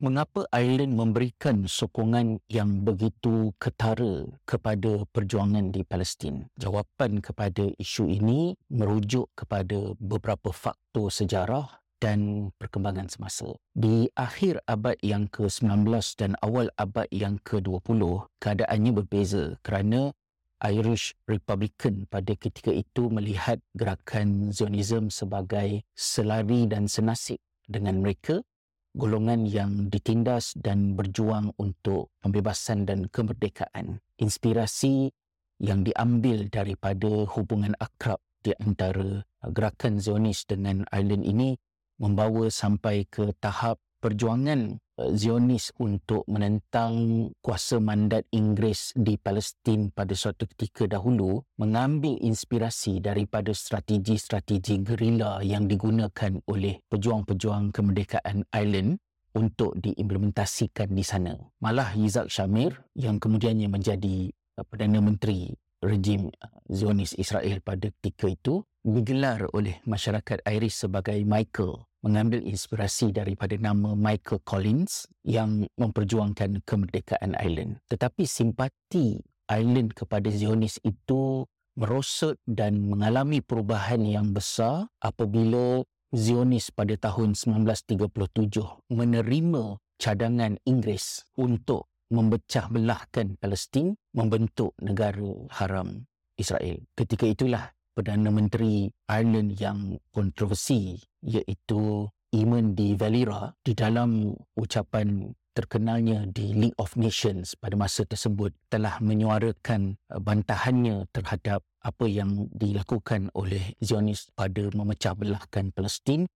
mengapa Ireland memberikan sokongan yang begitu ketara kepada perjuangan di Palestin? Jawapan kepada isu ini merujuk kepada beberapa faktor sejarah dan perkembangan semasa. Di akhir abad yang ke-19 dan awal abad yang ke-20, keadaannya berbeza kerana Irish Republican pada ketika itu melihat gerakan Zionism sebagai selari dan senasib dengan mereka golongan yang ditindas dan berjuang untuk pembebasan dan kemerdekaan. Inspirasi yang diambil daripada hubungan akrab di antara gerakan Zionis dengan Ireland ini membawa sampai ke tahap perjuangan eh, Zionis untuk menentang kuasa mandat Inggeris di Palestin pada suatu ketika dahulu mengambil inspirasi daripada strategi-strategi gerila yang digunakan oleh pejuang-pejuang kemerdekaan Ireland untuk diimplementasikan di sana. Malah Yitzhak Shamir yang kemudiannya menjadi eh, Perdana Menteri rejim eh, Zionis Israel pada ketika itu digelar oleh masyarakat Irish sebagai Michael mengambil inspirasi daripada nama Michael Collins yang memperjuangkan kemerdekaan Ireland. Tetapi simpati Ireland kepada Zionis itu merosot dan mengalami perubahan yang besar apabila Zionis pada tahun 1937 menerima cadangan Inggeris untuk memecah belahkan Palestin membentuk negara haram Israel. Ketika itulah Perdana Menteri Ireland yang kontroversi iaitu Eamon de Valera di dalam ucapan terkenalnya di League of Nations pada masa tersebut telah menyuarakan uh, bantahannya terhadap apa yang dilakukan oleh Zionis pada memecah belahkan Palestin.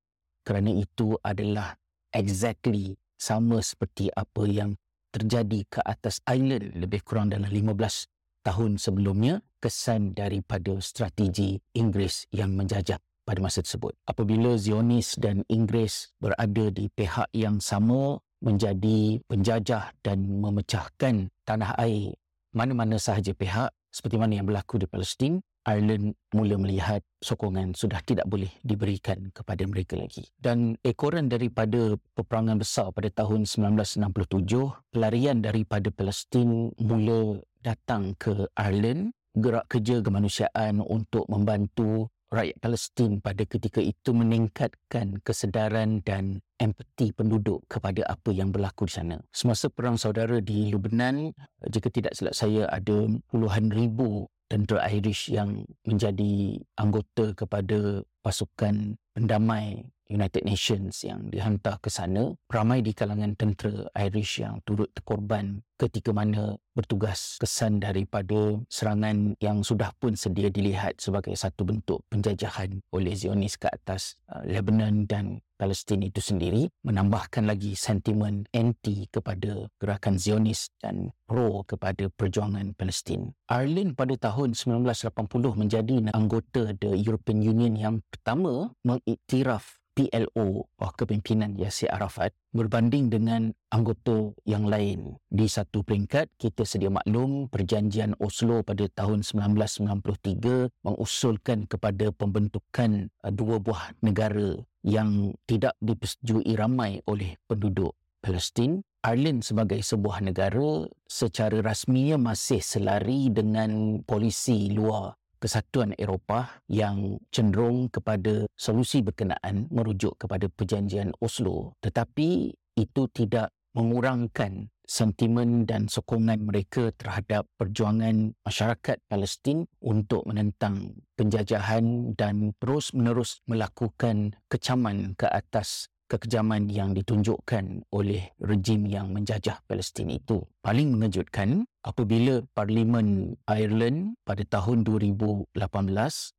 Kerana itu adalah exactly sama seperti apa yang terjadi ke atas island lebih kurang dalam 15 tahun sebelumnya kesan daripada strategi Inggeris yang menjajah pada masa tersebut. Apabila Zionis dan Inggeris berada di pihak yang sama menjadi penjajah dan memecahkan tanah air mana-mana sahaja pihak seperti mana yang berlaku di Palestin, Ireland mula melihat sokongan sudah tidak boleh diberikan kepada mereka lagi. Dan ekoran daripada peperangan besar pada tahun 1967, pelarian daripada Palestin mula datang ke Ireland gerak kerja kemanusiaan untuk membantu rakyat Palestin pada ketika itu meningkatkan kesedaran dan empati penduduk kepada apa yang berlaku di sana. Semasa perang saudara di Lebanon, jika tidak silap saya ada puluhan ribu tentera Irish yang menjadi anggota kepada pasukan pendamai United Nations yang dihantar ke sana ramai di kalangan tentera Irish yang turut terkorban ketika mana bertugas kesan daripada serangan yang sudah pun sedia dilihat sebagai satu bentuk penjajahan oleh Zionis ke atas uh, Lebanon dan Palestin itu sendiri menambahkan lagi sentimen anti kepada gerakan Zionis dan pro kepada perjuangan Palestin. Ireland pada tahun 1980 menjadi anggota the European Union yang pertama mengiktiraf PLO bawah kepimpinan Yasir Arafat berbanding dengan anggota yang lain. Di satu peringkat, kita sedia maklum perjanjian Oslo pada tahun 1993 mengusulkan kepada pembentukan uh, dua buah negara yang tidak dipersetujui ramai oleh penduduk Palestin. Ireland sebagai sebuah negara secara rasminya masih selari dengan polisi luar Kesatuan Eropah yang cenderung kepada solusi berkenaan merujuk kepada perjanjian Oslo. Tetapi itu tidak mengurangkan sentimen dan sokongan mereka terhadap perjuangan masyarakat Palestin untuk menentang penjajahan dan terus menerus melakukan kecaman ke atas kekejaman yang ditunjukkan oleh rejim yang menjajah Palestin itu. Paling mengejutkan apabila Parlimen Ireland pada tahun 2018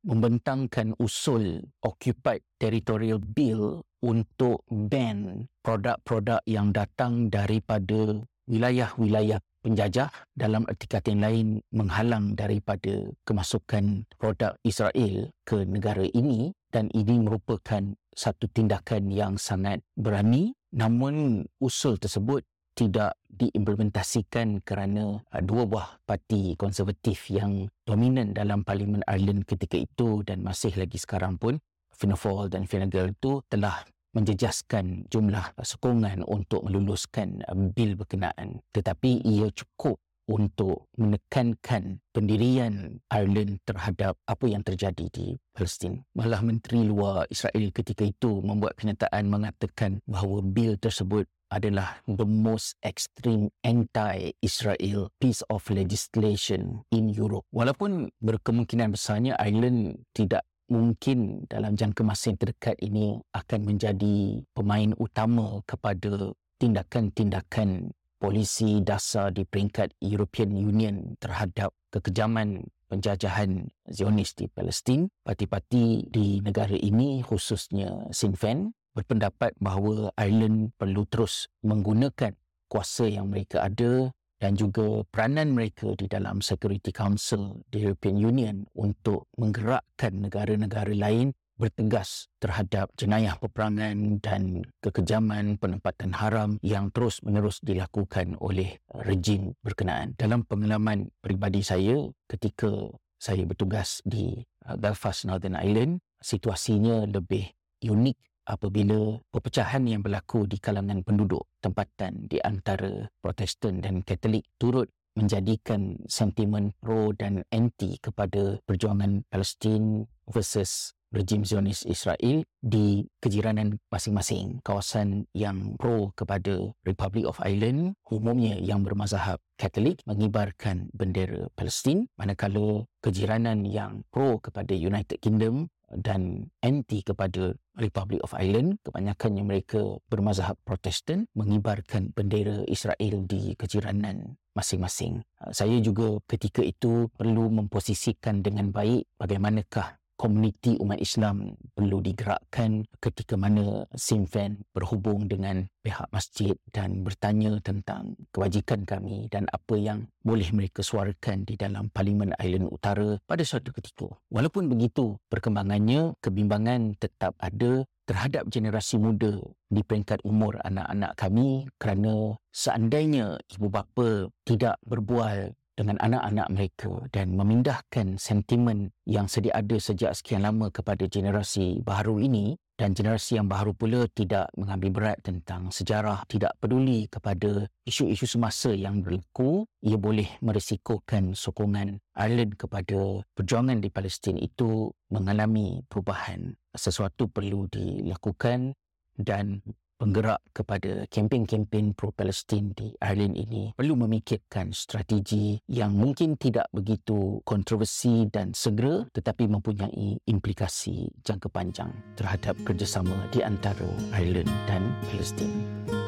membentangkan usul Occupied Territorial Bill untuk ban produk-produk yang datang daripada wilayah-wilayah penjajah dalam erti kata yang lain menghalang daripada kemasukan produk Israel ke negara ini dan ini merupakan satu tindakan yang sangat berani namun usul tersebut tidak diimplementasikan kerana uh, dua buah parti konservatif yang dominan dalam Parlimen Ireland ketika itu dan masih lagi sekarang pun Fianna Fáil dan Fine Gael itu telah menjejaskan jumlah sokongan untuk meluluskan bil berkenaan. Tetapi ia cukup untuk menekankan pendirian Ireland terhadap apa yang terjadi di Palestin. Malah Menteri Luar Israel ketika itu membuat kenyataan mengatakan bahawa bil tersebut adalah the most extreme anti-Israel piece of legislation in Europe. Walaupun berkemungkinan besarnya Ireland tidak mungkin dalam jangka masa yang terdekat ini akan menjadi pemain utama kepada tindakan-tindakan polisi dasar di peringkat European Union terhadap kekejaman penjajahan Zionis di Palestin. Parti-parti di negara ini khususnya Sinn Féin berpendapat bahawa Ireland perlu terus menggunakan kuasa yang mereka ada dan juga peranan mereka di dalam Security Council di European Union untuk menggerakkan negara-negara lain bertegas terhadap jenayah peperangan dan kekejaman penempatan haram yang terus menerus dilakukan oleh rejim berkenaan. Dalam pengalaman peribadi saya ketika saya bertugas di uh, Belfast Northern Ireland, situasinya lebih unik apabila perpecahan yang berlaku di kalangan penduduk tempatan di antara Protestan dan Katolik turut menjadikan sentimen pro dan anti kepada perjuangan Palestin versus rejim Zionis Israel di kejiranan masing-masing kawasan yang pro kepada Republic of Ireland umumnya yang bermazhab Katolik mengibarkan bendera Palestin manakala kejiranan yang pro kepada United Kingdom dan anti kepada Republic of Ireland. Kebanyakannya mereka bermazhab Protestan mengibarkan bendera Israel di kejiranan masing-masing. Saya juga ketika itu perlu memposisikan dengan baik bagaimanakah komuniti umat Islam perlu digerakkan ketika mana Sinn Féin berhubung dengan pihak masjid dan bertanya tentang kewajikan kami dan apa yang boleh mereka suarakan di dalam Parlimen Island Utara pada suatu ketika. Walaupun begitu, perkembangannya, kebimbangan tetap ada terhadap generasi muda di peringkat umur anak-anak kami kerana seandainya ibu bapa tidak berbual dengan anak-anak mereka dan memindahkan sentimen yang sedia ada sejak sekian lama kepada generasi baru ini dan generasi yang baru pula tidak mengambil berat tentang sejarah, tidak peduli kepada isu-isu semasa yang berlaku, ia boleh merisikokan sokongan Ireland kepada perjuangan di Palestin itu mengalami perubahan. Sesuatu perlu dilakukan dan penggerak kepada kempen-kempen pro-Palestin di Ireland ini perlu memikirkan strategi yang mungkin tidak begitu kontroversi dan segera tetapi mempunyai implikasi jangka panjang terhadap kerjasama di antara Ireland dan Palestin.